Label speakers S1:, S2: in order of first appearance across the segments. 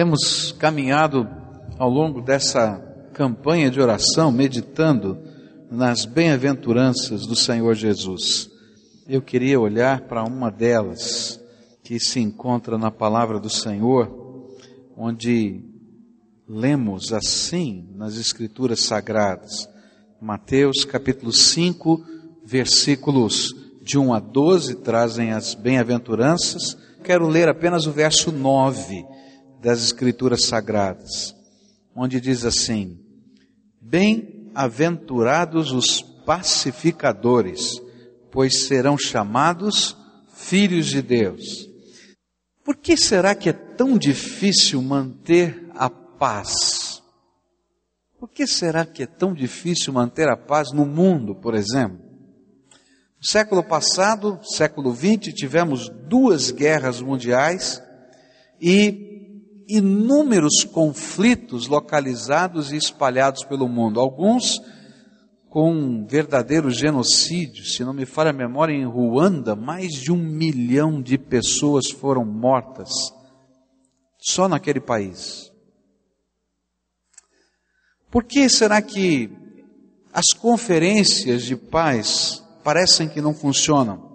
S1: Temos caminhado ao longo dessa campanha de oração, meditando nas bem-aventuranças do Senhor Jesus. Eu queria olhar para uma delas, que se encontra na palavra do Senhor, onde lemos assim nas Escrituras Sagradas. Mateus capítulo 5, versículos de 1 a 12 trazem as bem-aventuranças. Quero ler apenas o verso 9 das Escrituras Sagradas, onde diz assim: Bem-aventurados os pacificadores, pois serão chamados filhos de Deus. Por que será que é tão difícil manter a paz? Por que será que é tão difícil manter a paz no mundo, por exemplo? No século passado, século XX, tivemos duas guerras mundiais e inúmeros conflitos localizados e espalhados pelo mundo. Alguns com um verdadeiro genocídio. Se não me falha a memória, em Ruanda, mais de um milhão de pessoas foram mortas só naquele país. Por que será que as conferências de paz parecem que não funcionam?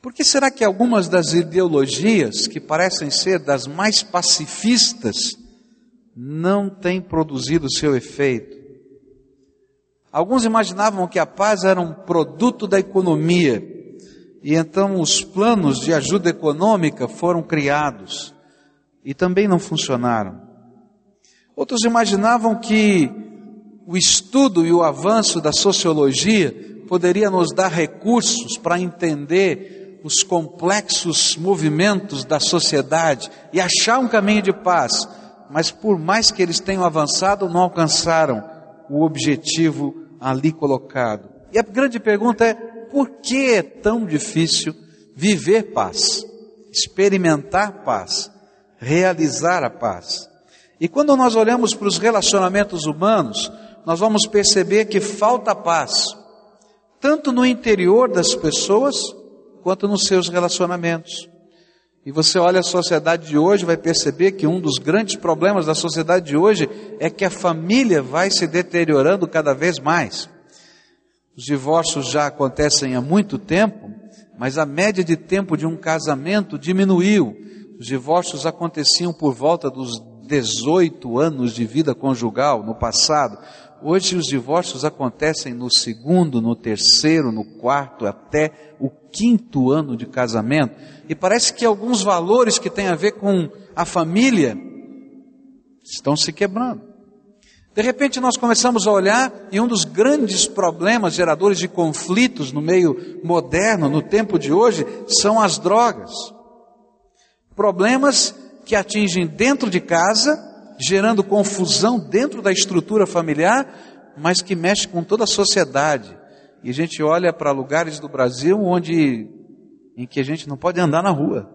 S1: Por que será que algumas das ideologias que parecem ser das mais pacifistas não têm produzido seu efeito? Alguns imaginavam que a paz era um produto da economia e então os planos de ajuda econômica foram criados e também não funcionaram. Outros imaginavam que o estudo e o avanço da sociologia poderia nos dar recursos para entender os complexos movimentos da sociedade e achar um caminho de paz, mas por mais que eles tenham avançado, não alcançaram o objetivo ali colocado. E a grande pergunta é: por que é tão difícil viver paz, experimentar paz, realizar a paz? E quando nós olhamos para os relacionamentos humanos, nós vamos perceber que falta paz, tanto no interior das pessoas, quanto nos seus relacionamentos. E você olha a sociedade de hoje, vai perceber que um dos grandes problemas da sociedade de hoje é que a família vai se deteriorando cada vez mais. Os divórcios já acontecem há muito tempo, mas a média de tempo de um casamento diminuiu. Os divórcios aconteciam por volta dos 18 anos de vida conjugal no passado. Hoje os divórcios acontecem no segundo, no terceiro, no quarto, até o quinto ano de casamento. E parece que alguns valores que têm a ver com a família estão se quebrando. De repente nós começamos a olhar e um dos grandes problemas geradores de conflitos no meio moderno, no tempo de hoje, são as drogas. Problemas que atingem dentro de casa, gerando confusão dentro da estrutura familiar, mas que mexe com toda a sociedade. E a gente olha para lugares do Brasil onde em que a gente não pode andar na rua.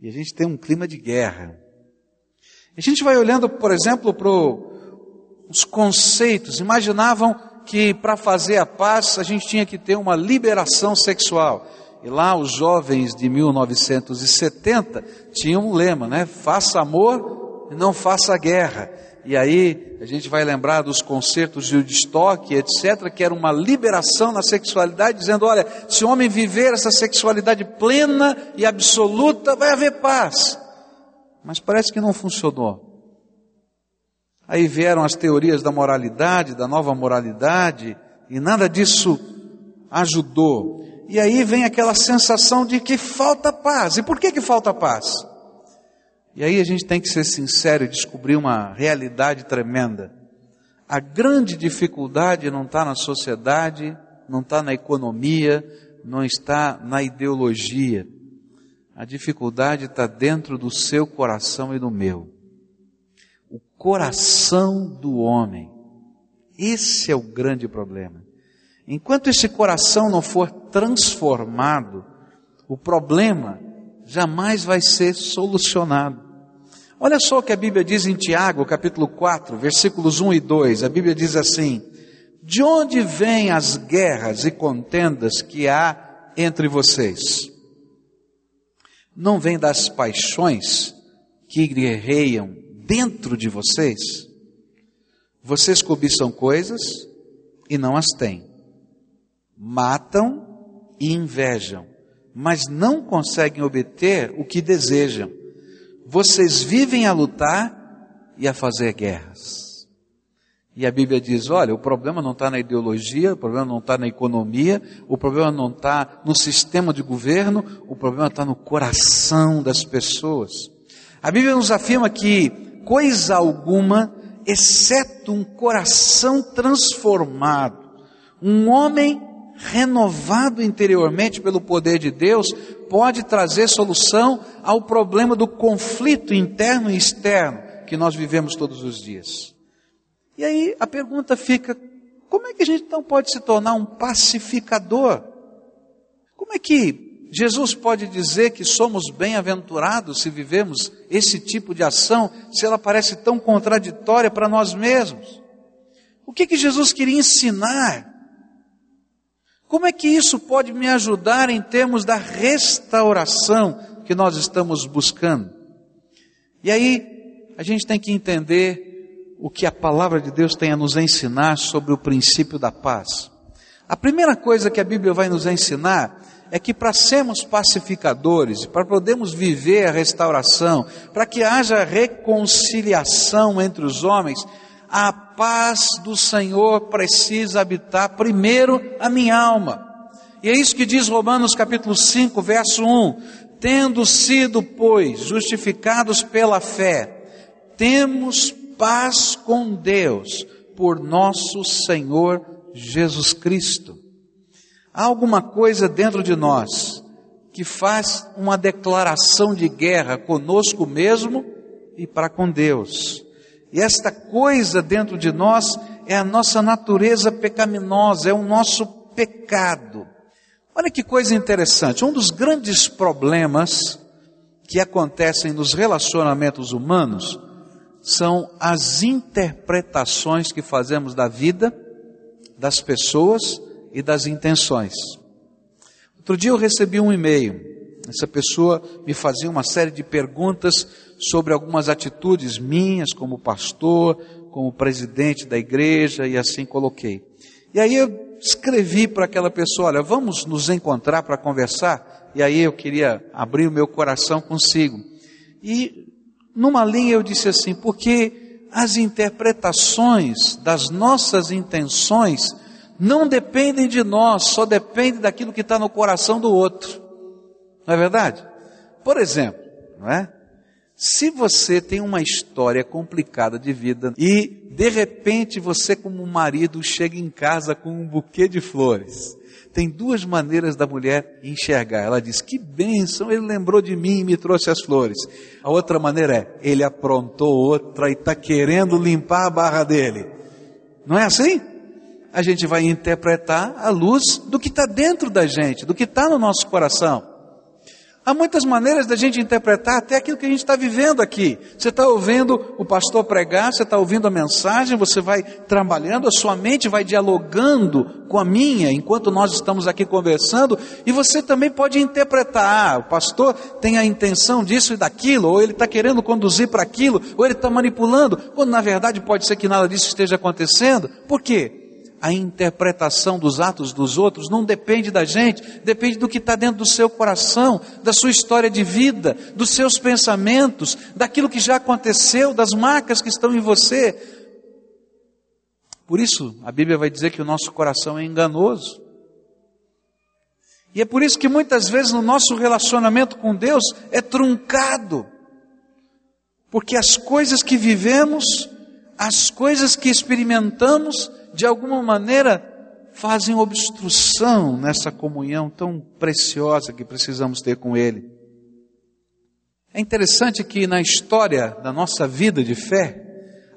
S1: E a gente tem um clima de guerra. A gente vai olhando, por exemplo, para os conceitos. Imaginavam que para fazer a paz a gente tinha que ter uma liberação sexual. E lá os jovens de 1970 tinham um lema, né? Faça amor e não faça guerra. E aí a gente vai lembrar dos concertos de Woodstock, etc., que era uma liberação na sexualidade, dizendo: olha, se o homem viver essa sexualidade plena e absoluta, vai haver paz. Mas parece que não funcionou. Aí vieram as teorias da moralidade, da nova moralidade, e nada disso ajudou. E aí vem aquela sensação de que falta paz. E por que que falta paz? E aí a gente tem que ser sincero e descobrir uma realidade tremenda. A grande dificuldade não está na sociedade, não está na economia, não está na ideologia. A dificuldade está dentro do seu coração e do meu. O coração do homem. Esse é o grande problema. Enquanto esse coração não for transformado, o problema jamais vai ser solucionado. Olha só o que a Bíblia diz em Tiago, capítulo 4, versículos 1 e 2. A Bíblia diz assim: De onde vêm as guerras e contendas que há entre vocês? não vem das paixões que guerreiam dentro de vocês? Vocês cobiçam coisas e não as têm, matam e invejam, mas não conseguem obter o que desejam. Vocês vivem a lutar e a fazer guerras. E a Bíblia diz: olha, o problema não está na ideologia, o problema não está na economia, o problema não está no sistema de governo, o problema está no coração das pessoas. A Bíblia nos afirma que coisa alguma, exceto um coração transformado, um homem renovado interiormente pelo poder de Deus, pode trazer solução ao problema do conflito interno e externo que nós vivemos todos os dias. E aí a pergunta fica: como é que a gente então pode se tornar um pacificador? Como é que Jesus pode dizer que somos bem-aventurados se vivemos esse tipo de ação, se ela parece tão contraditória para nós mesmos? O que, que Jesus queria ensinar? Como é que isso pode me ajudar em termos da restauração que nós estamos buscando? E aí, a gente tem que entender o que a palavra de Deus tem a nos ensinar sobre o princípio da paz. A primeira coisa que a Bíblia vai nos ensinar é que para sermos pacificadores, para podermos viver a restauração, para que haja reconciliação entre os homens, a paz do Senhor precisa habitar primeiro a minha alma. E é isso que diz Romanos capítulo 5, verso 1. Tendo sido, pois, justificados pela fé, temos paz com Deus por nosso Senhor Jesus Cristo. Há alguma coisa dentro de nós que faz uma declaração de guerra conosco mesmo e para com Deus. E esta coisa dentro de nós é a nossa natureza pecaminosa, é o nosso pecado. Olha que coisa interessante. Um dos grandes problemas que acontecem nos relacionamentos humanos são as interpretações que fazemos da vida, das pessoas e das intenções. Outro dia eu recebi um e-mail. Essa pessoa me fazia uma série de perguntas sobre algumas atitudes minhas como pastor, como presidente da igreja e assim coloquei. E aí eu escrevi para aquela pessoa, olha, vamos nos encontrar para conversar? E aí eu queria abrir o meu coração consigo. E numa linha eu disse assim, porque as interpretações das nossas intenções não dependem de nós, só depende daquilo que está no coração do outro. Não é verdade? Por exemplo, não é? Se você tem uma história complicada de vida e de repente você como marido chega em casa com um buquê de flores, tem duas maneiras da mulher enxergar. Ela diz: Que bênção, ele lembrou de mim e me trouxe as flores. A outra maneira é: ele aprontou outra e está querendo limpar a barra dele. Não é assim? A gente vai interpretar à luz do que está dentro da gente, do que está no nosso coração. Há muitas maneiras da gente interpretar até aquilo que a gente está vivendo aqui. Você está ouvindo o pastor pregar, você está ouvindo a mensagem, você vai trabalhando, a sua mente vai dialogando com a minha enquanto nós estamos aqui conversando, e você também pode interpretar. Ah, o pastor tem a intenção disso e daquilo, ou ele está querendo conduzir para aquilo, ou ele está manipulando, quando na verdade pode ser que nada disso esteja acontecendo. Por quê? A interpretação dos atos dos outros não depende da gente, depende do que está dentro do seu coração, da sua história de vida, dos seus pensamentos, daquilo que já aconteceu, das marcas que estão em você. Por isso, a Bíblia vai dizer que o nosso coração é enganoso. E é por isso que muitas vezes no nosso relacionamento com Deus é truncado. Porque as coisas que vivemos, as coisas que experimentamos, de alguma maneira, fazem obstrução nessa comunhão tão preciosa que precisamos ter com Ele. É interessante que na história da nossa vida de fé,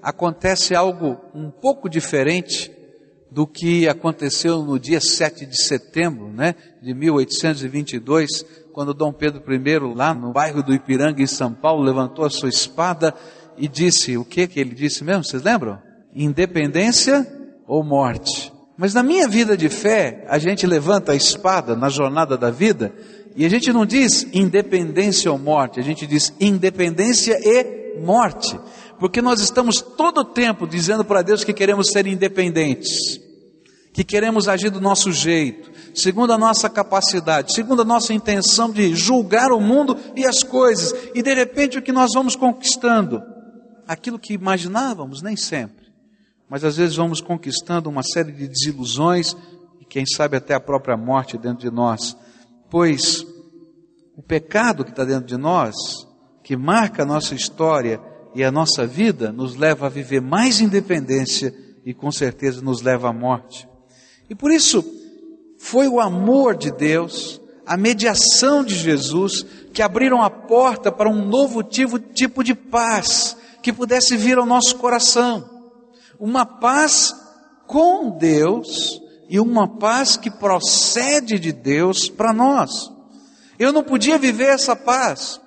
S1: acontece algo um pouco diferente do que aconteceu no dia 7 de setembro, né, de 1822, quando Dom Pedro I, lá no bairro do Ipiranga, em São Paulo, levantou a sua espada e disse, o que que ele disse mesmo? Vocês lembram? Independência ou morte. Mas na minha vida de fé, a gente levanta a espada na jornada da vida E a gente não diz independência ou morte, a gente diz independência e morte. Porque nós estamos todo o tempo dizendo para Deus que queremos ser independentes, que queremos agir do nosso jeito, segundo a nossa capacidade, segundo a nossa intenção de julgar o mundo e as coisas. E de repente o que nós vamos conquistando? Aquilo que imaginávamos, nem sempre. Mas às vezes vamos conquistando uma série de desilusões e quem sabe até a própria morte dentro de nós. Pois o pecado que está dentro de nós, que marca a nossa história, e a nossa vida nos leva a viver mais independência e com certeza nos leva à morte. E por isso, foi o amor de Deus, a mediação de Jesus, que abriram a porta para um novo tipo, tipo de paz que pudesse vir ao nosso coração. Uma paz com Deus e uma paz que procede de Deus para nós. Eu não podia viver essa paz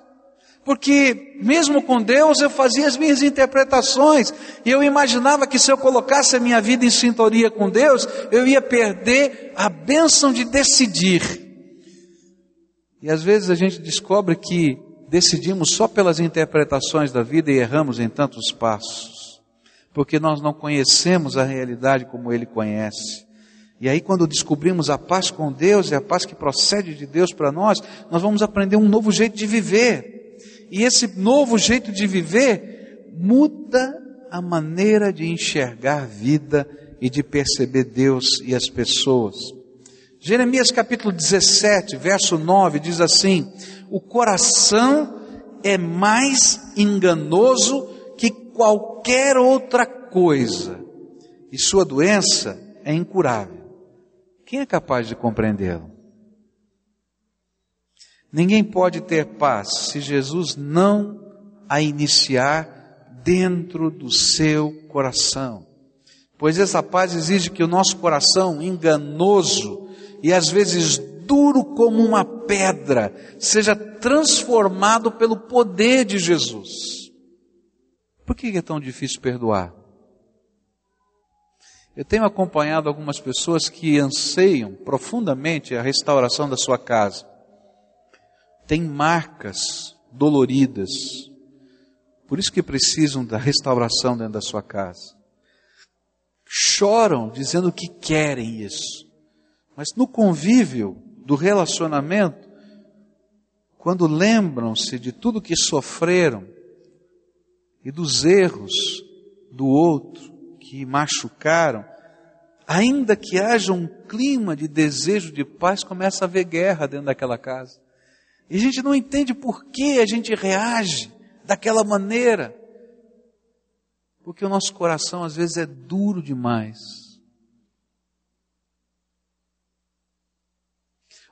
S1: porque mesmo com Deus eu fazia as minhas interpretações, e eu imaginava que se eu colocasse a minha vida em sintonia com Deus, eu ia perder a bênção de decidir. E às vezes a gente descobre que decidimos só pelas interpretações da vida e erramos em tantos passos, porque nós não conhecemos a realidade como Ele conhece. E aí, quando descobrimos a paz com Deus e a paz que procede de Deus para nós, nós vamos aprender um novo jeito de viver. E esse novo jeito de viver muda a maneira de enxergar a vida e de perceber Deus e as pessoas. Jeremias capítulo 17, verso 9 diz assim: O coração é mais enganoso qualquer outra coisa, e sua doença é incurável. Quem é capaz de compreendê-lo? Ninguém pode ter paz se Jesus não a iniciar dentro do seu coração. Pois essa paz exige que o nosso coração, enganoso e às vezes duro como uma pedra, seja transformado pelo poder de Jesus. Por que é tão difícil perdoar? Eu tenho acompanhado algumas pessoas que anseiam profundamente a restauração da sua casa têm marcas doloridas. Por isso que precisam da restauração dentro da sua casa. Choram dizendo que querem isso. Mas no convívio do relacionamento, quando lembram-se de tudo que sofreram e dos erros do outro que machucaram, ainda que haja um clima de desejo de paz, começa a haver guerra dentro daquela casa. E a gente não entende por que a gente reage daquela maneira. Porque o nosso coração às vezes é duro demais.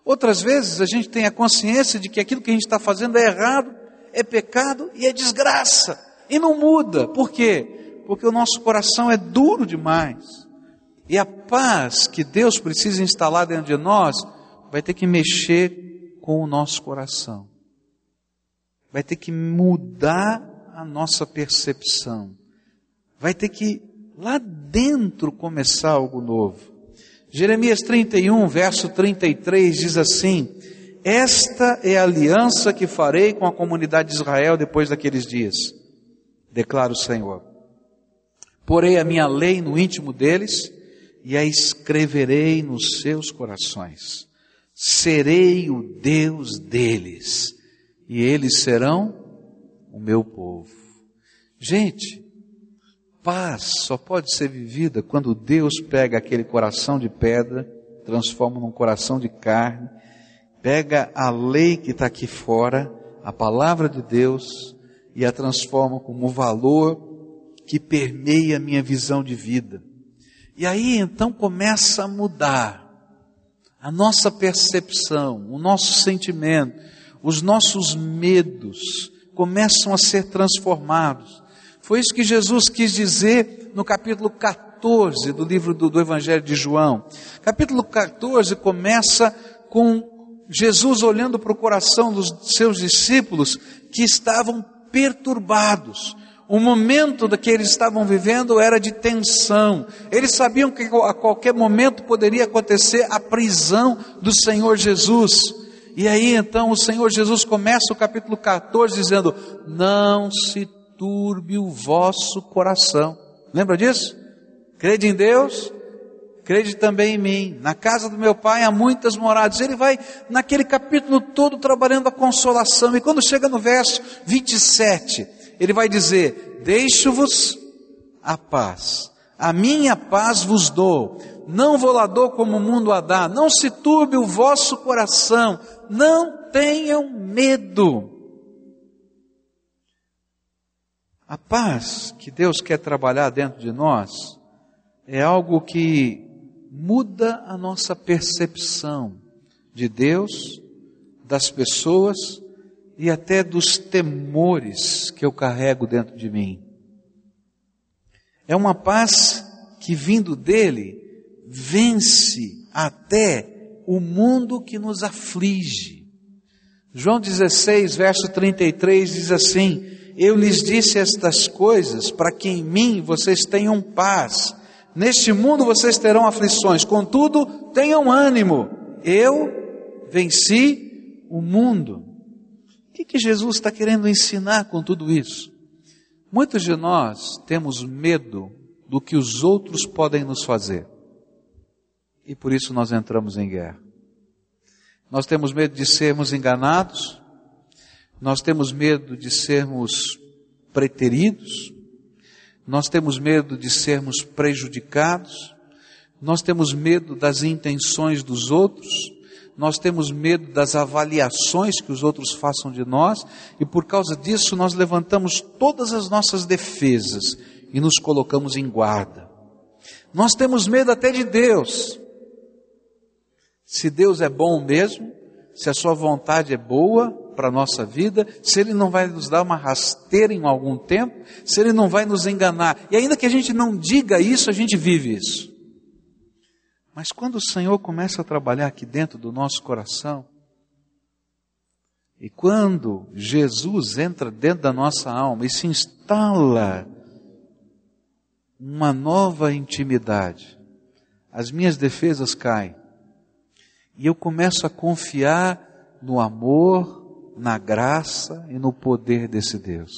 S1: Outras vezes a gente tem a consciência de que aquilo que a gente está fazendo é errado, é pecado e é desgraça. E não muda. Por quê? Porque o nosso coração é duro demais. E a paz que Deus precisa instalar dentro de nós vai ter que mexer com o nosso coração. Vai ter que mudar a nossa percepção. Vai ter que lá dentro começar algo novo. Jeremias 31, verso 33 diz assim: Esta é a aliança que farei com a comunidade de Israel depois daqueles dias, declara o Senhor. Porei a minha lei no íntimo deles e a escreverei nos seus corações serei o Deus deles, e eles serão o meu povo. Gente, paz só pode ser vivida quando Deus pega aquele coração de pedra, transforma num coração de carne, pega a lei que está aqui fora, a palavra de Deus, e a transforma como valor que permeia a minha visão de vida. E aí então começa a mudar a nossa percepção, o nosso sentimento, os nossos medos começam a ser transformados. Foi isso que Jesus quis dizer no capítulo 14 do livro do, do Evangelho de João. Capítulo 14 começa com Jesus olhando para o coração dos seus discípulos que estavam perturbados, o momento que eles estavam vivendo era de tensão. Eles sabiam que a qualquer momento poderia acontecer a prisão do Senhor Jesus. E aí então o Senhor Jesus começa o capítulo 14 dizendo: Não se turbe o vosso coração. Lembra disso? Crede em Deus, crede também em mim. Na casa do meu pai há muitas moradas. Ele vai naquele capítulo todo trabalhando a consolação. E quando chega no verso 27, ele vai dizer: Deixo-vos a paz. A minha paz vos dou. Não vou lá dou como o mundo a dá. Não se turbe o vosso coração. Não tenham medo. A paz que Deus quer trabalhar dentro de nós é algo que muda a nossa percepção de Deus, das pessoas e até dos temores que eu carrego dentro de mim. É uma paz que vindo dele vence até o mundo que nos aflige. João 16, verso 33 diz assim: eu lhes disse estas coisas para que em mim vocês tenham paz. Neste mundo vocês terão aflições, contudo, tenham ânimo. Eu venci o mundo. O que, que Jesus está querendo ensinar com tudo isso? Muitos de nós temos medo do que os outros podem nos fazer. E por isso nós entramos em guerra. Nós temos medo de sermos enganados, nós temos medo de sermos preteridos, nós temos medo de sermos prejudicados, nós temos medo das intenções dos outros, nós temos medo das avaliações que os outros façam de nós, e por causa disso nós levantamos todas as nossas defesas e nos colocamos em guarda. Nós temos medo até de Deus. Se Deus é bom mesmo, se a sua vontade é boa, para a nossa vida, se Ele não vai nos dar uma rasteira em algum tempo, se Ele não vai nos enganar. E ainda que a gente não diga isso, a gente vive isso. Mas quando o Senhor começa a trabalhar aqui dentro do nosso coração, e quando Jesus entra dentro da nossa alma e se instala uma nova intimidade, as minhas defesas caem. E eu começo a confiar no amor, na graça e no poder desse Deus.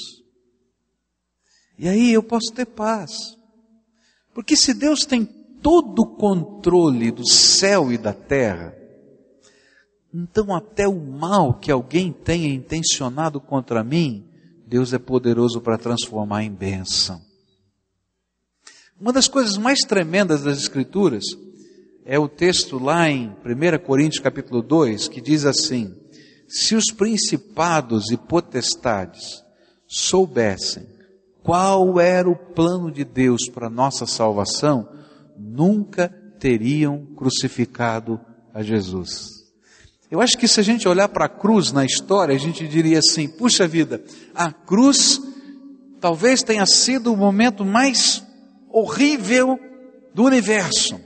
S1: E aí eu posso ter paz. Porque se Deus tem todo o controle do céu e da terra, então até o mal que alguém tenha intencionado contra mim, Deus é poderoso para transformar em bênção. Uma das coisas mais tremendas das Escrituras é o texto lá em 1 Coríntios capítulo 2, que diz assim: se os principados e potestades soubessem qual era o plano de Deus para nossa salvação, nunca teriam crucificado a Jesus. Eu acho que se a gente olhar para a cruz na história, a gente diria assim: puxa vida, a cruz talvez tenha sido o momento mais horrível do universo.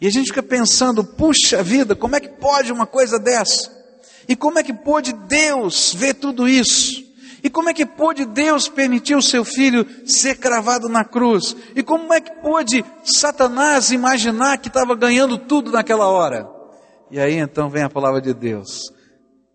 S1: E a gente fica pensando: puxa vida, como é que pode uma coisa dessa? E como é que pôde Deus ver tudo isso? E como é que pôde Deus permitir o seu filho ser cravado na cruz? E como é que pôde Satanás imaginar que estava ganhando tudo naquela hora? E aí então vem a palavra de Deus.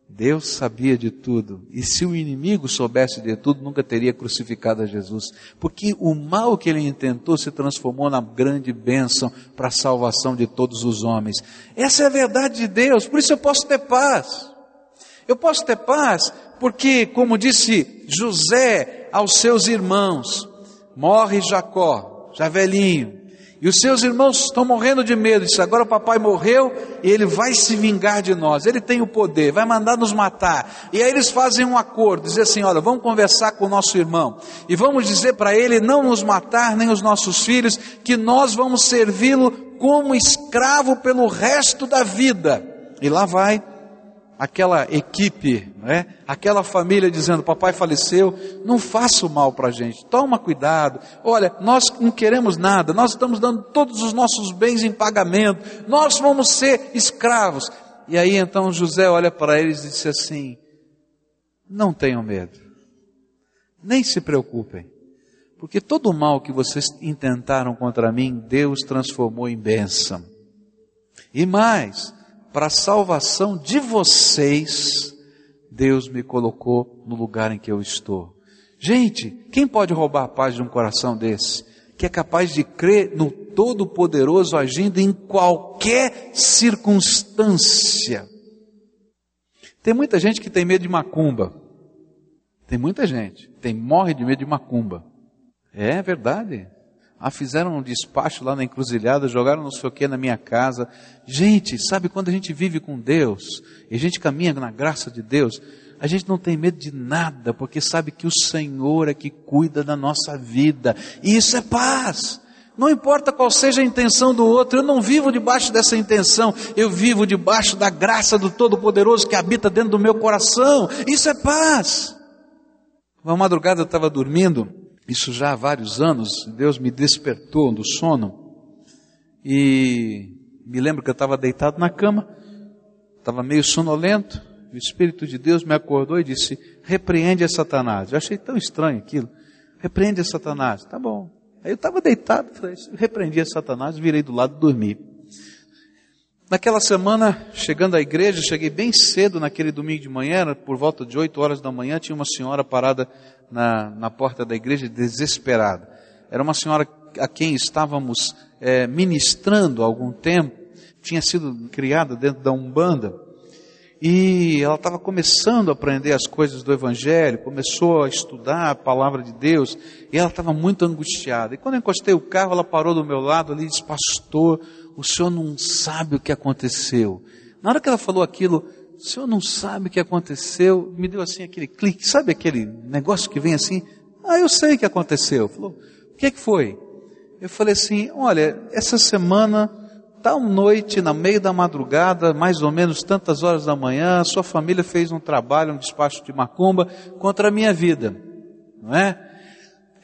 S1: Deus sabia de tudo. E se o inimigo soubesse de tudo, nunca teria crucificado a Jesus. Porque o mal que ele intentou se transformou na grande bênção para a salvação de todos os homens. Essa é a verdade de Deus. Por isso eu posso ter paz. Eu posso ter paz porque, como disse José aos seus irmãos, morre Jacó, já velhinho, e os seus irmãos estão morrendo de medo. Diz: agora o papai morreu e ele vai se vingar de nós. Ele tem o poder, vai mandar nos matar. E aí eles fazem um acordo, dizer assim: olha, vamos conversar com o nosso irmão e vamos dizer para ele não nos matar nem os nossos filhos, que nós vamos servi-lo como escravo pelo resto da vida. E lá vai aquela equipe, né? aquela família dizendo: Papai faleceu, não faça o mal para a gente, toma cuidado. Olha, nós não queremos nada, nós estamos dando todos os nossos bens em pagamento, nós vamos ser escravos. E aí então José olha para eles e disse assim: Não tenham medo, nem se preocupem, porque todo o mal que vocês intentaram contra mim, Deus transformou em bênção. E mais, para a salvação de vocês, Deus me colocou no lugar em que eu estou. Gente, quem pode roubar a paz de um coração desse? Que é capaz de crer no Todo-Poderoso agindo em qualquer circunstância. Tem muita gente que tem medo de macumba. Tem muita gente. Tem morre de medo de macumba. É verdade. Ah, fizeram um despacho lá na encruzilhada, jogaram não sei o que na minha casa. Gente, sabe quando a gente vive com Deus e a gente caminha na graça de Deus, a gente não tem medo de nada, porque sabe que o Senhor é que cuida da nossa vida. E isso é paz. Não importa qual seja a intenção do outro, eu não vivo debaixo dessa intenção, eu vivo debaixo da graça do Todo-Poderoso que habita dentro do meu coração. Isso é paz. Uma madrugada eu estava dormindo, isso já há vários anos, Deus me despertou do sono, e me lembro que eu estava deitado na cama, estava meio sonolento, o Espírito de Deus me acordou e disse: repreende a Satanás. Eu achei tão estranho aquilo. Repreende a Satanás. Tá bom. Aí eu estava deitado, repreendi a Satanás, virei do lado e dormi. Naquela semana, chegando à igreja, cheguei bem cedo naquele domingo de manhã, por volta de 8 horas da manhã, tinha uma senhora parada na, na porta da igreja, desesperada. Era uma senhora a quem estávamos é, ministrando há algum tempo, tinha sido criada dentro da Umbanda, e ela estava começando a aprender as coisas do Evangelho, começou a estudar a palavra de Deus, e ela estava muito angustiada. E quando eu encostei o carro, ela parou do meu lado ali e disse: Pastor, o senhor não sabe o que aconteceu. Na hora que ela falou aquilo, o senhor não sabe o que aconteceu, me deu assim aquele clique, sabe aquele negócio que vem assim? Ah, eu sei o que aconteceu. Falou: O que, é que foi? Eu falei assim: Olha, essa semana tal noite, na meio da madrugada, mais ou menos tantas horas da manhã, sua família fez um trabalho, um despacho de macumba contra a minha vida. Não é?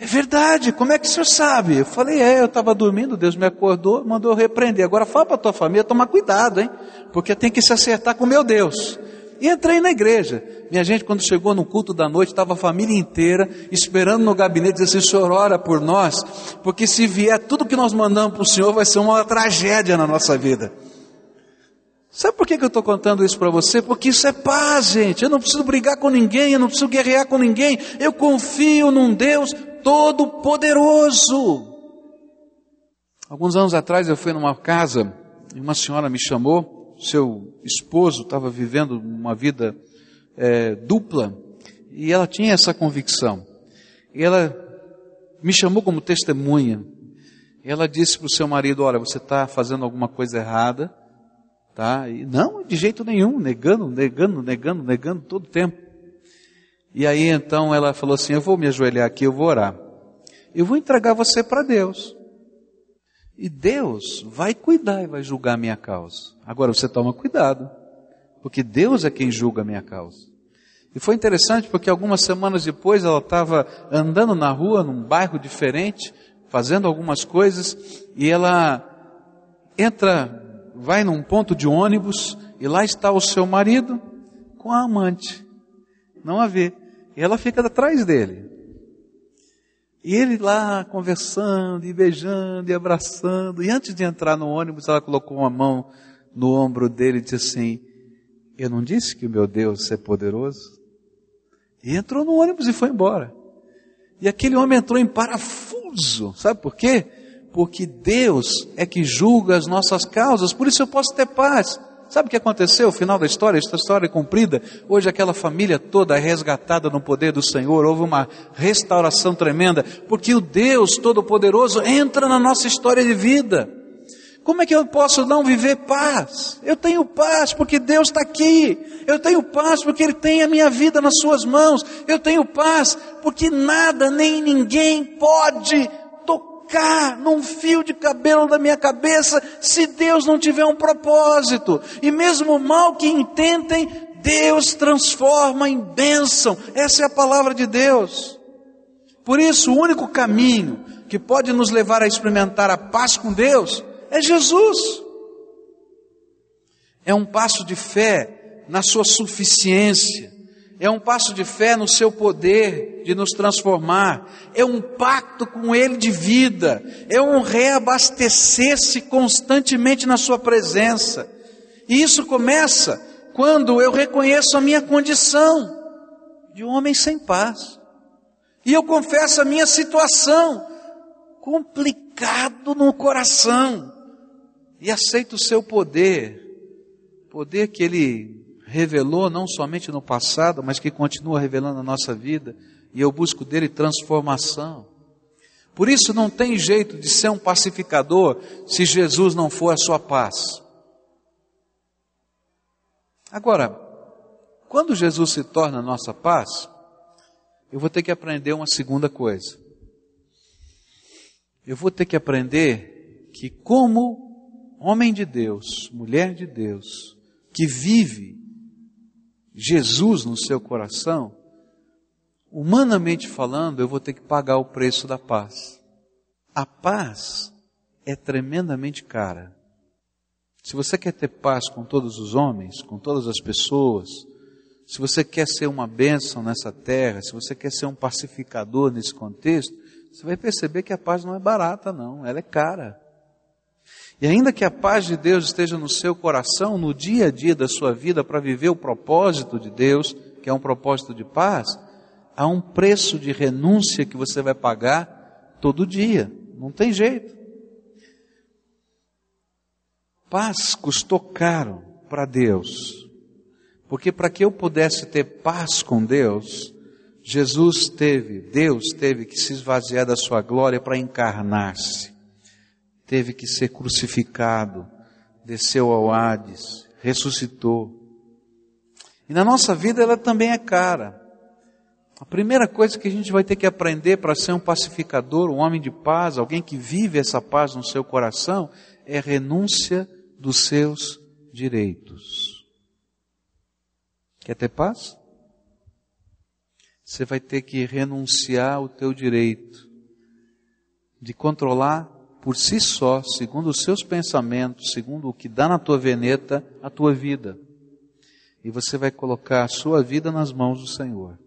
S1: É verdade, como é que o senhor sabe? Eu falei, é, eu estava dormindo, Deus me acordou, mandou eu repreender. Agora fala para tua família tomar cuidado, hein? Porque tem que se acertar com meu Deus. E entrei na igreja. Minha gente, quando chegou no culto da noite, estava a família inteira esperando no gabinete, dizendo assim, Senhor, ora por nós, porque se vier tudo que nós mandamos para o Senhor, vai ser uma tragédia na nossa vida. Sabe por que, que eu estou contando isso para você? Porque isso é paz, gente. Eu não preciso brigar com ninguém, eu não preciso guerrear com ninguém. Eu confio num Deus todo-poderoso. Alguns anos atrás eu fui numa casa e uma senhora me chamou seu esposo estava vivendo uma vida é, dupla e ela tinha essa convicção. E ela me chamou como testemunha. E ela disse para o seu marido: Olha, você está fazendo alguma coisa errada, tá? E não, de jeito nenhum, negando, negando, negando, negando todo o tempo. E aí então ela falou assim: Eu vou me ajoelhar aqui, eu vou orar. Eu vou entregar você para Deus. E Deus vai cuidar e vai julgar a minha causa. Agora você toma cuidado, porque Deus é quem julga a minha causa. E foi interessante porque algumas semanas depois ela estava andando na rua, num bairro diferente, fazendo algumas coisas, e ela entra, vai num ponto de ônibus, e lá está o seu marido com a amante. Não a vê. E ela fica atrás dele. E ele lá conversando, e beijando, e abraçando. E antes de entrar no ônibus, ela colocou uma mão no ombro dele e disse assim: Eu não disse que o meu Deus é poderoso? E entrou no ônibus e foi embora. E aquele homem entrou em parafuso. Sabe por quê? Porque Deus é que julga as nossas causas. Por isso eu posso ter paz. Sabe o que aconteceu? O final da história, esta história é cumprida. Hoje aquela família toda é resgatada no poder do Senhor. Houve uma restauração tremenda, porque o Deus Todo-Poderoso entra na nossa história de vida. Como é que eu posso não viver paz? Eu tenho paz porque Deus está aqui. Eu tenho paz porque Ele tem a minha vida nas Suas mãos. Eu tenho paz porque nada nem ninguém pode tocar num fio de cabelo da minha cabeça se Deus não tiver um propósito. E mesmo o mal que intentem, Deus transforma em bênção. Essa é a palavra de Deus. Por isso, o único caminho que pode nos levar a experimentar a paz com Deus é Jesus. É um passo de fé na sua suficiência é um passo de fé no seu poder de nos transformar, é um pacto com Ele de vida, é um reabastecer-se constantemente na Sua presença. E isso começa quando eu reconheço a minha condição de homem sem paz. E eu confesso a minha situação, complicado no coração, e aceito o seu poder, poder que ele revelou não somente no passado, mas que continua revelando na nossa vida, e eu busco dele transformação. Por isso não tem jeito de ser um pacificador se Jesus não for a sua paz. Agora, quando Jesus se torna a nossa paz, eu vou ter que aprender uma segunda coisa. Eu vou ter que aprender que, como homem de Deus, mulher de Deus, que vive Jesus no seu coração, humanamente falando, eu vou ter que pagar o preço da paz. A paz é tremendamente cara. Se você quer ter paz com todos os homens, com todas as pessoas, se você quer ser uma bênção nessa terra, se você quer ser um pacificador nesse contexto, você vai perceber que a paz não é barata, não, ela é cara. E ainda que a paz de Deus esteja no seu coração, no dia a dia da sua vida, para viver o propósito de Deus, que é um propósito de paz, há um preço de renúncia que você vai pagar todo dia. Não tem jeito. Paz custou caro para Deus. Porque para que eu pudesse ter paz com Deus, Jesus teve, Deus teve que se esvaziar da sua glória para encarnar-se. Teve que ser crucificado, desceu ao Hades, ressuscitou. E na nossa vida ela também é cara. A primeira coisa que a gente vai ter que aprender para ser um pacificador, um homem de paz, alguém que vive essa paz no seu coração, é renúncia dos seus direitos. Quer ter paz? Você vai ter que renunciar ao teu direito de controlar por si só, segundo os seus pensamentos, segundo o que dá na tua veneta, a tua vida. E você vai colocar a sua vida nas mãos do Senhor.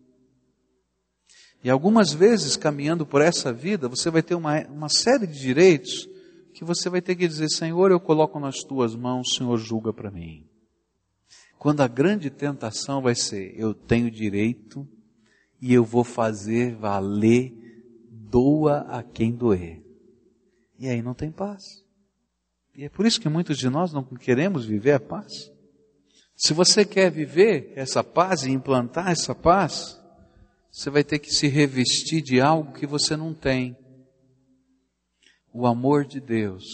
S1: E algumas vezes, caminhando por essa vida, você vai ter uma, uma série de direitos que você vai ter que dizer: Senhor, eu coloco nas tuas mãos, Senhor, julga para mim. Quando a grande tentação vai ser: eu tenho direito e eu vou fazer valer, doa a quem doer. E aí não tem paz. E é por isso que muitos de nós não queremos viver a paz. Se você quer viver essa paz e implantar essa paz, você vai ter que se revestir de algo que você não tem. O amor de Deus.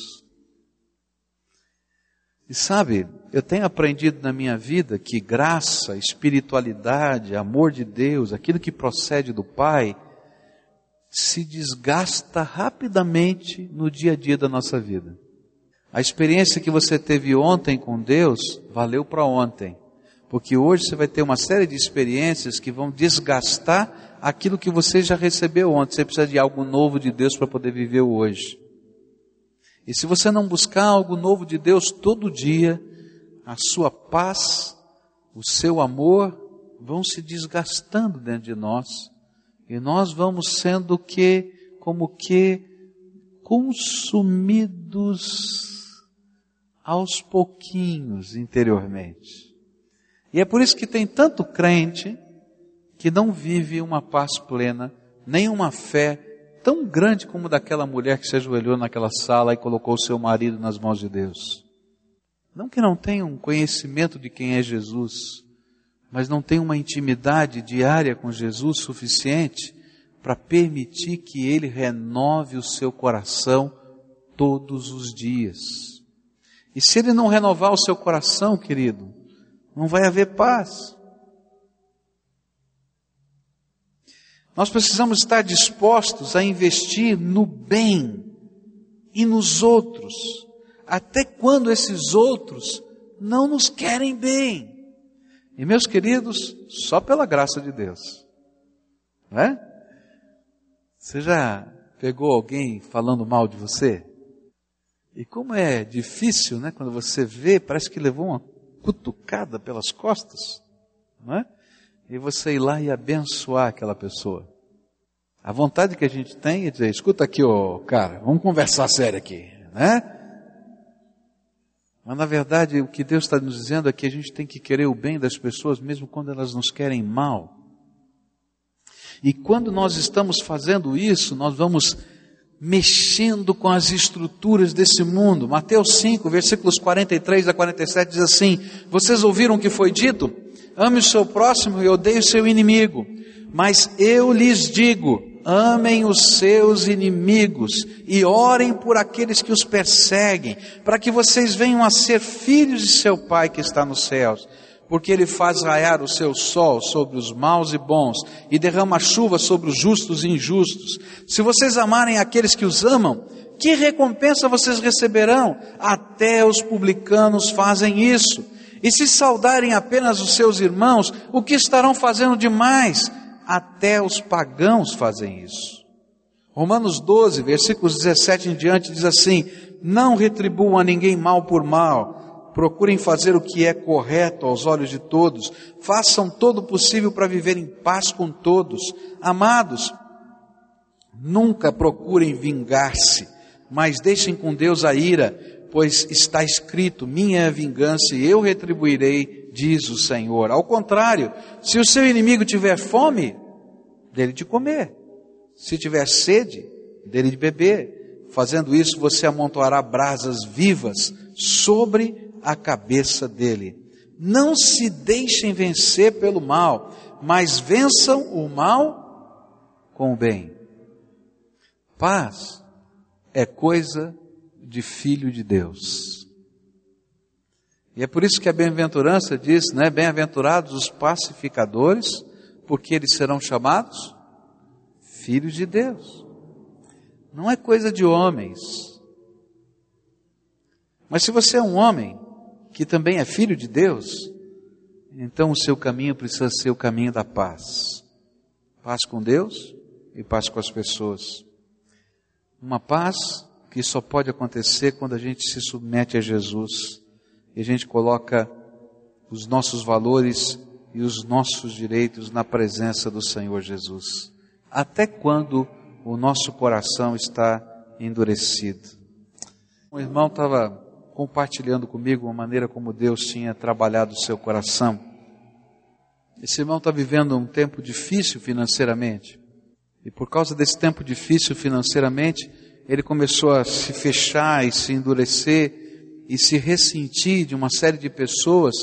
S1: E sabe, eu tenho aprendido na minha vida que graça, espiritualidade, amor de Deus, aquilo que procede do Pai, se desgasta rapidamente no dia a dia da nossa vida. A experiência que você teve ontem com Deus valeu para ontem. Porque hoje você vai ter uma série de experiências que vão desgastar aquilo que você já recebeu ontem. Você precisa de algo novo de Deus para poder viver hoje. E se você não buscar algo novo de Deus todo dia, a sua paz, o seu amor vão se desgastando dentro de nós. E nós vamos sendo que, como que, consumidos aos pouquinhos interiormente. E é por isso que tem tanto crente que não vive uma paz plena, nem uma fé tão grande como daquela mulher que se ajoelhou naquela sala e colocou seu marido nas mãos de Deus. Não que não tenha um conhecimento de quem é Jesus, mas não tem uma intimidade diária com Jesus suficiente para permitir que ele renove o seu coração todos os dias. E se ele não renovar o seu coração, querido, não vai haver paz. Nós precisamos estar dispostos a investir no bem e nos outros, até quando esses outros não nos querem bem. E meus queridos, só pela graça de Deus, não é? Você já pegou alguém falando mal de você? E como é difícil, né? Quando você vê, parece que levou uma cutucada pelas costas, não é? E você ir lá e abençoar aquela pessoa. A vontade que a gente tem é dizer, escuta aqui, ô cara, vamos conversar sério aqui, né? Mas na verdade o que Deus está nos dizendo é que a gente tem que querer o bem das pessoas mesmo quando elas nos querem mal. E quando nós estamos fazendo isso, nós vamos mexendo com as estruturas desse mundo. Mateus 5, versículos 43 a 47 diz assim: Vocês ouviram o que foi dito? Ame o seu próximo e odeie o seu inimigo. Mas eu lhes digo: amem os seus inimigos e orem por aqueles que os perseguem, para que vocês venham a ser filhos de seu Pai que está nos céus. Porque ele faz raiar o seu sol sobre os maus e bons e derrama chuva sobre os justos e injustos. Se vocês amarem aqueles que os amam, que recompensa vocês receberão? Até os publicanos fazem isso. E se saudarem apenas os seus irmãos, o que estarão fazendo demais? Até os pagãos fazem isso. Romanos 12, versículos 17 em diante diz assim: Não retribuam a ninguém mal por mal, procurem fazer o que é correto aos olhos de todos, façam todo o possível para viver em paz com todos. Amados, nunca procurem vingar-se, mas deixem com Deus a ira, pois está escrito: Minha é a vingança e eu retribuirei, diz o Senhor. Ao contrário, se o seu inimigo tiver fome, dele de comer. Se tiver sede, dele de beber. Fazendo isso, você amontoará brasas vivas sobre a cabeça dele. Não se deixem vencer pelo mal, mas vençam o mal com o bem. Paz é coisa de filho de Deus. E é por isso que a bem-aventurança diz, né? Bem-aventurados os pacificadores, porque eles serão chamados filhos de Deus. Não é coisa de homens. Mas se você é um homem que também é filho de Deus, então o seu caminho precisa ser o caminho da paz. Paz com Deus e paz com as pessoas. Uma paz que só pode acontecer quando a gente se submete a Jesus e a gente coloca os nossos valores e os nossos direitos na presença do Senhor Jesus. Até quando o nosso coração está endurecido? Um irmão estava compartilhando comigo uma maneira como Deus tinha trabalhado o seu coração. Esse irmão está vivendo um tempo difícil financeiramente. E por causa desse tempo difícil financeiramente, ele começou a se fechar e se endurecer e se ressentir de uma série de pessoas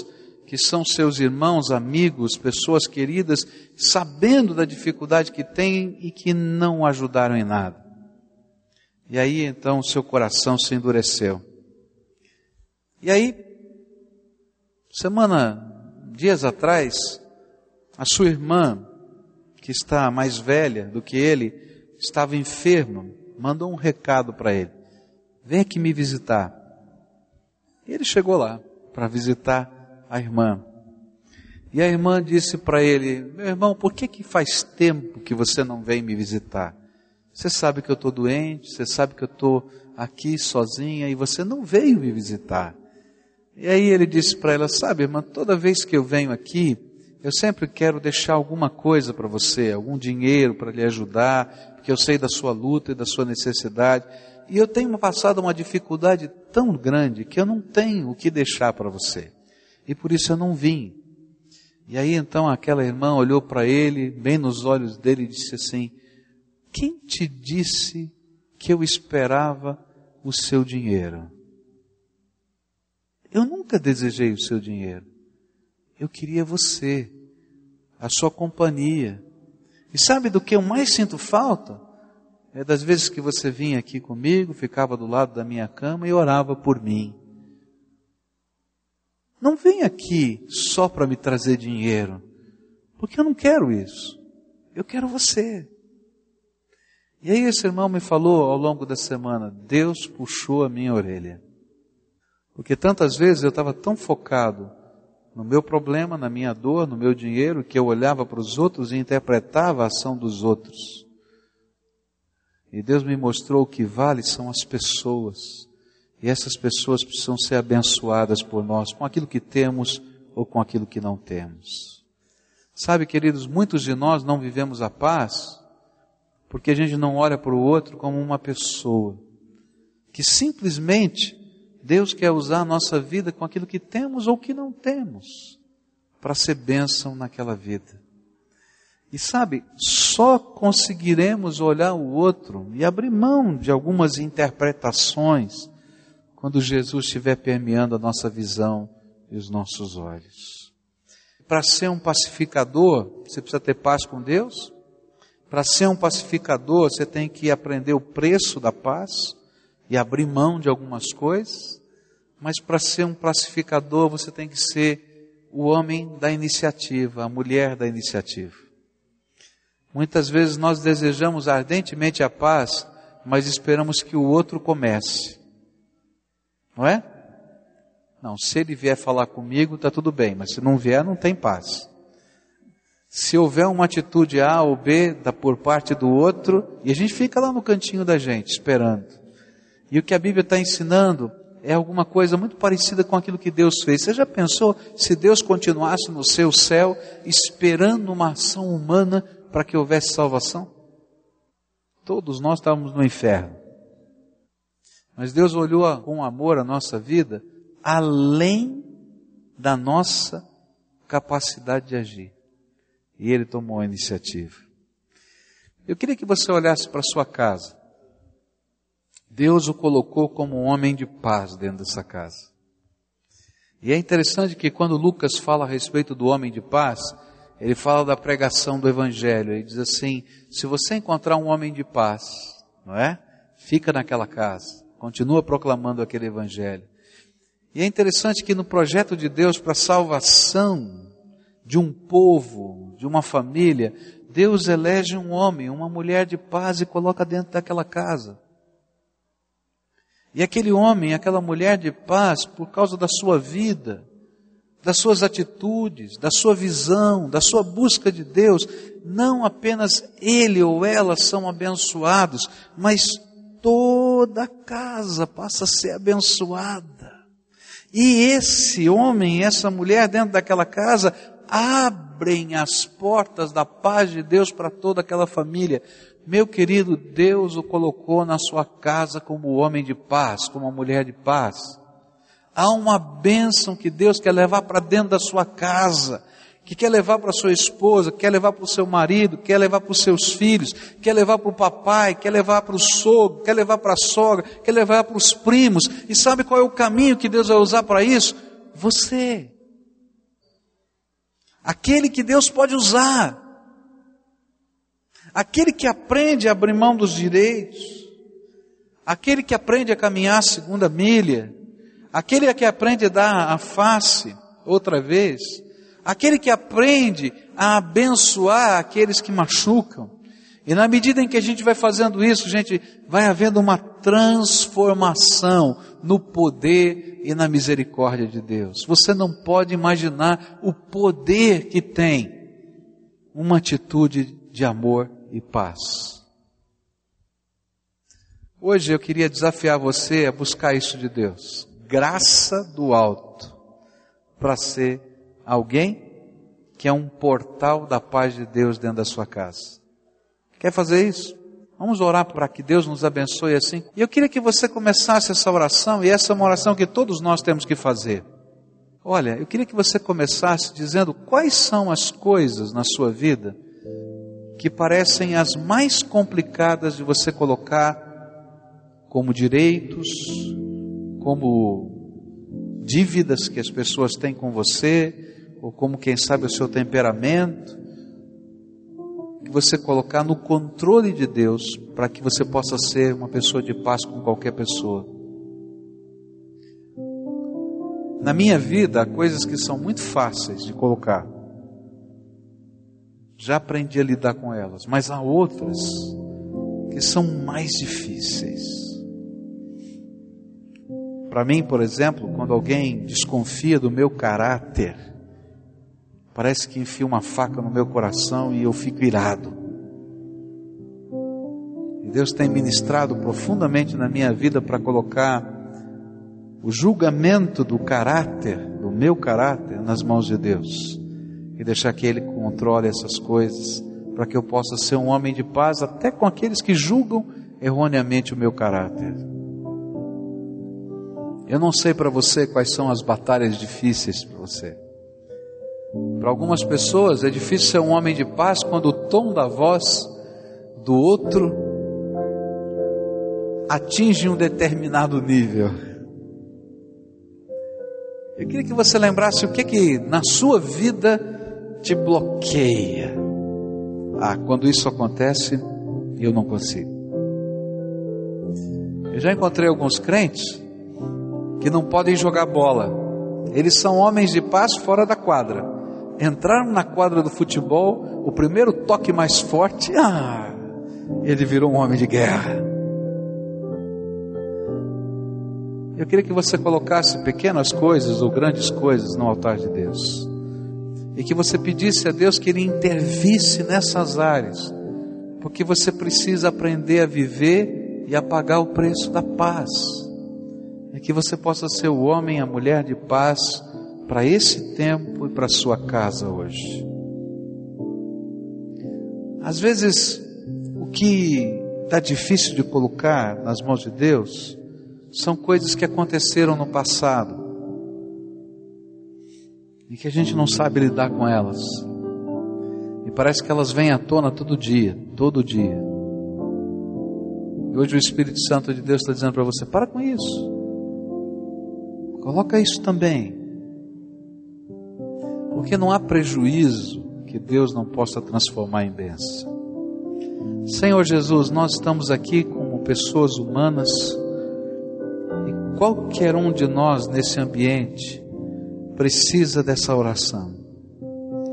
S1: que são seus irmãos, amigos, pessoas queridas, sabendo da dificuldade que têm e que não ajudaram em nada. E aí então o seu coração se endureceu. E aí, semana, dias atrás, a sua irmã, que está mais velha do que ele, estava enferma, mandou um recado para ele: Vem aqui me visitar. E ele chegou lá para visitar a irmã. E a irmã disse para ele: Meu irmão, por que, que faz tempo que você não vem me visitar? Você sabe que eu estou doente, você sabe que eu estou aqui sozinha e você não veio me visitar. E aí ele disse para ela: Sabe, irmã, toda vez que eu venho aqui, eu sempre quero deixar alguma coisa para você, algum dinheiro para lhe ajudar, porque eu sei da sua luta e da sua necessidade. E eu tenho passado uma dificuldade tão grande que eu não tenho o que deixar para você e por isso eu não vim. E aí então aquela irmã olhou para ele, bem nos olhos dele, e disse assim: Quem te disse que eu esperava o seu dinheiro? Eu nunca desejei o seu dinheiro. Eu queria você, a sua companhia. E sabe do que eu mais sinto falta? É das vezes que você vinha aqui comigo, ficava do lado da minha cama e orava por mim. Não vem aqui só para me trazer dinheiro, porque eu não quero isso. Eu quero você. E aí esse irmão me falou ao longo da semana, Deus puxou a minha orelha. Porque tantas vezes eu estava tão focado no meu problema, na minha dor, no meu dinheiro, que eu olhava para os outros e interpretava a ação dos outros. E Deus me mostrou que vale são as pessoas. E essas pessoas precisam ser abençoadas por nós com aquilo que temos ou com aquilo que não temos. Sabe, queridos, muitos de nós não vivemos a paz porque a gente não olha para o outro como uma pessoa que simplesmente Deus quer usar a nossa vida com aquilo que temos ou que não temos para ser bênção naquela vida. E sabe, só conseguiremos olhar o outro e abrir mão de algumas interpretações quando Jesus estiver permeando a nossa visão e os nossos olhos. Para ser um pacificador, você precisa ter paz com Deus. Para ser um pacificador, você tem que aprender o preço da paz e abrir mão de algumas coisas. Mas para ser um pacificador, você tem que ser o homem da iniciativa, a mulher da iniciativa. Muitas vezes nós desejamos ardentemente a paz, mas esperamos que o outro comece. Não é? Não, se ele vier falar comigo, está tudo bem, mas se não vier, não tem paz. Se houver uma atitude A ou B da, por parte do outro, e a gente fica lá no cantinho da gente, esperando. E o que a Bíblia está ensinando é alguma coisa muito parecida com aquilo que Deus fez. Você já pensou se Deus continuasse no seu céu esperando uma ação humana para que houvesse salvação? Todos nós estávamos no inferno. Mas Deus olhou com amor a nossa vida além da nossa capacidade de agir. E Ele tomou a iniciativa. Eu queria que você olhasse para sua casa. Deus o colocou como um homem de paz dentro dessa casa. E é interessante que quando Lucas fala a respeito do homem de paz, ele fala da pregação do Evangelho. Ele diz assim: se você encontrar um homem de paz, não é? Fica naquela casa, continua proclamando aquele Evangelho. E é interessante que no projeto de Deus para a salvação de um povo, de uma família, Deus elege um homem, uma mulher de paz e coloca dentro daquela casa. E aquele homem, aquela mulher de paz, por causa da sua vida, das suas atitudes, da sua visão, da sua busca de Deus, não apenas ele ou ela são abençoados, mas toda a casa passa a ser abençoada. E esse homem essa mulher dentro daquela casa abrem as portas da paz de Deus para toda aquela família. Meu querido, Deus o colocou na sua casa como homem de paz, como mulher de paz. Há uma bênção que Deus quer levar para dentro da sua casa, que quer levar para sua esposa, quer levar para o seu marido, quer levar para os seus filhos, quer levar para o papai, quer levar para o sogro, quer levar para a sogra, quer levar para os primos. E sabe qual é o caminho que Deus vai usar para isso? Você. Aquele que Deus pode usar. Aquele que aprende a abrir mão dos direitos. Aquele que aprende a caminhar a segunda milha aquele que aprende a dar a face outra vez, aquele que aprende a abençoar aqueles que machucam. E na medida em que a gente vai fazendo isso, gente, vai havendo uma transformação no poder e na misericórdia de Deus. Você não pode imaginar o poder que tem uma atitude de amor e paz. Hoje eu queria desafiar você a buscar isso de Deus graça do alto para ser alguém que é um portal da paz de Deus dentro da sua casa. Quer fazer isso? Vamos orar para que Deus nos abençoe assim. E eu queria que você começasse essa oração, e essa é uma oração que todos nós temos que fazer. Olha, eu queria que você começasse dizendo quais são as coisas na sua vida que parecem as mais complicadas de você colocar como direitos, como dívidas que as pessoas têm com você, ou como quem sabe o seu temperamento, que você colocar no controle de Deus para que você possa ser uma pessoa de paz com qualquer pessoa. Na minha vida há coisas que são muito fáceis de colocar. Já aprendi a lidar com elas, mas há outras que são mais difíceis. Para mim, por exemplo, quando alguém desconfia do meu caráter, parece que enfia uma faca no meu coração e eu fico irado. E Deus tem ministrado profundamente na minha vida para colocar o julgamento do caráter, do meu caráter, nas mãos de Deus e deixar que Ele controle essas coisas, para que eu possa ser um homem de paz até com aqueles que julgam erroneamente o meu caráter. Eu não sei para você quais são as batalhas difíceis para você. Para algumas pessoas é difícil ser um homem de paz quando o tom da voz do outro atinge um determinado nível. Eu queria que você lembrasse o que que na sua vida te bloqueia. Ah, quando isso acontece, eu não consigo. Eu já encontrei alguns crentes que não podem jogar bola. Eles são homens de paz fora da quadra. Entraram na quadra do futebol, o primeiro toque mais forte, ah, ele virou um homem de guerra. Eu queria que você colocasse pequenas coisas ou grandes coisas no altar de Deus. E que você pedisse a Deus que Ele intervisse nessas áreas. Porque você precisa aprender a viver e a pagar o preço da paz é que você possa ser o homem, a mulher de paz para esse tempo e para sua casa hoje. Às vezes, o que está difícil de colocar nas mãos de Deus são coisas que aconteceram no passado e que a gente não sabe lidar com elas. E parece que elas vêm à tona todo dia, todo dia. E hoje o Espírito Santo de Deus está dizendo para você: para com isso. Coloca isso também. Porque não há prejuízo que Deus não possa transformar em bênção. Senhor Jesus, nós estamos aqui como pessoas humanas e qualquer um de nós nesse ambiente precisa dessa oração.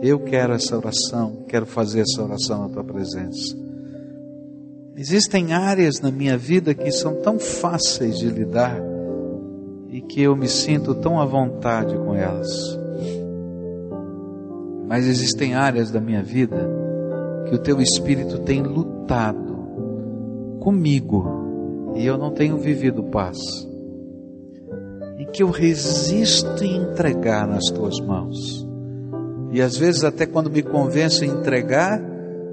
S1: Eu quero essa oração, quero fazer essa oração na tua presença. Existem áreas na minha vida que são tão fáceis de lidar e que eu me sinto tão à vontade com elas. Mas existem áreas da minha vida que o teu espírito tem lutado comigo e eu não tenho vivido paz. E que eu resisto em entregar nas tuas mãos. E às vezes, até quando me convenço em entregar,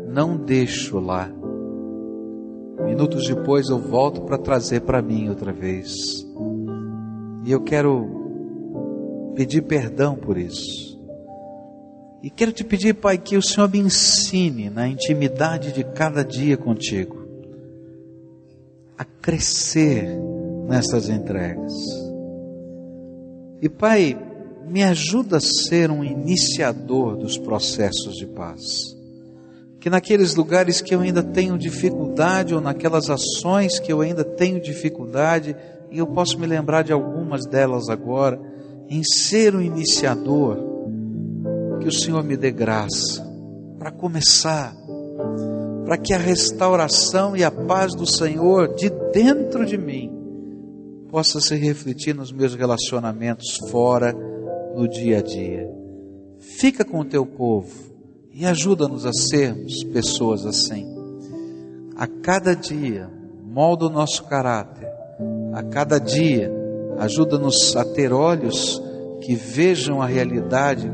S1: não deixo lá. Minutos depois eu volto para trazer para mim outra vez. E eu quero pedir perdão por isso. E quero te pedir, Pai, que o Senhor me ensine na intimidade de cada dia contigo a crescer nessas entregas. E Pai, me ajuda a ser um iniciador dos processos de paz. Que naqueles lugares que eu ainda tenho dificuldade, ou naquelas ações que eu ainda tenho dificuldade, e eu posso me lembrar de algumas delas agora, em ser o iniciador, que o Senhor me dê graça para começar, para que a restauração e a paz do Senhor de dentro de mim possa se refletir nos meus relacionamentos fora do dia a dia. Fica com o teu povo e ajuda-nos a sermos pessoas assim. A cada dia, molda o nosso caráter a cada dia. Ajuda-nos a ter olhos que vejam a realidade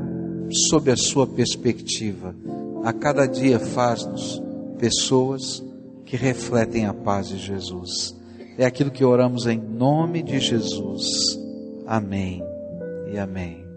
S1: sob a sua perspectiva. A cada dia faz-nos pessoas que refletem a paz de Jesus. É aquilo que oramos em nome de Jesus. Amém e amém.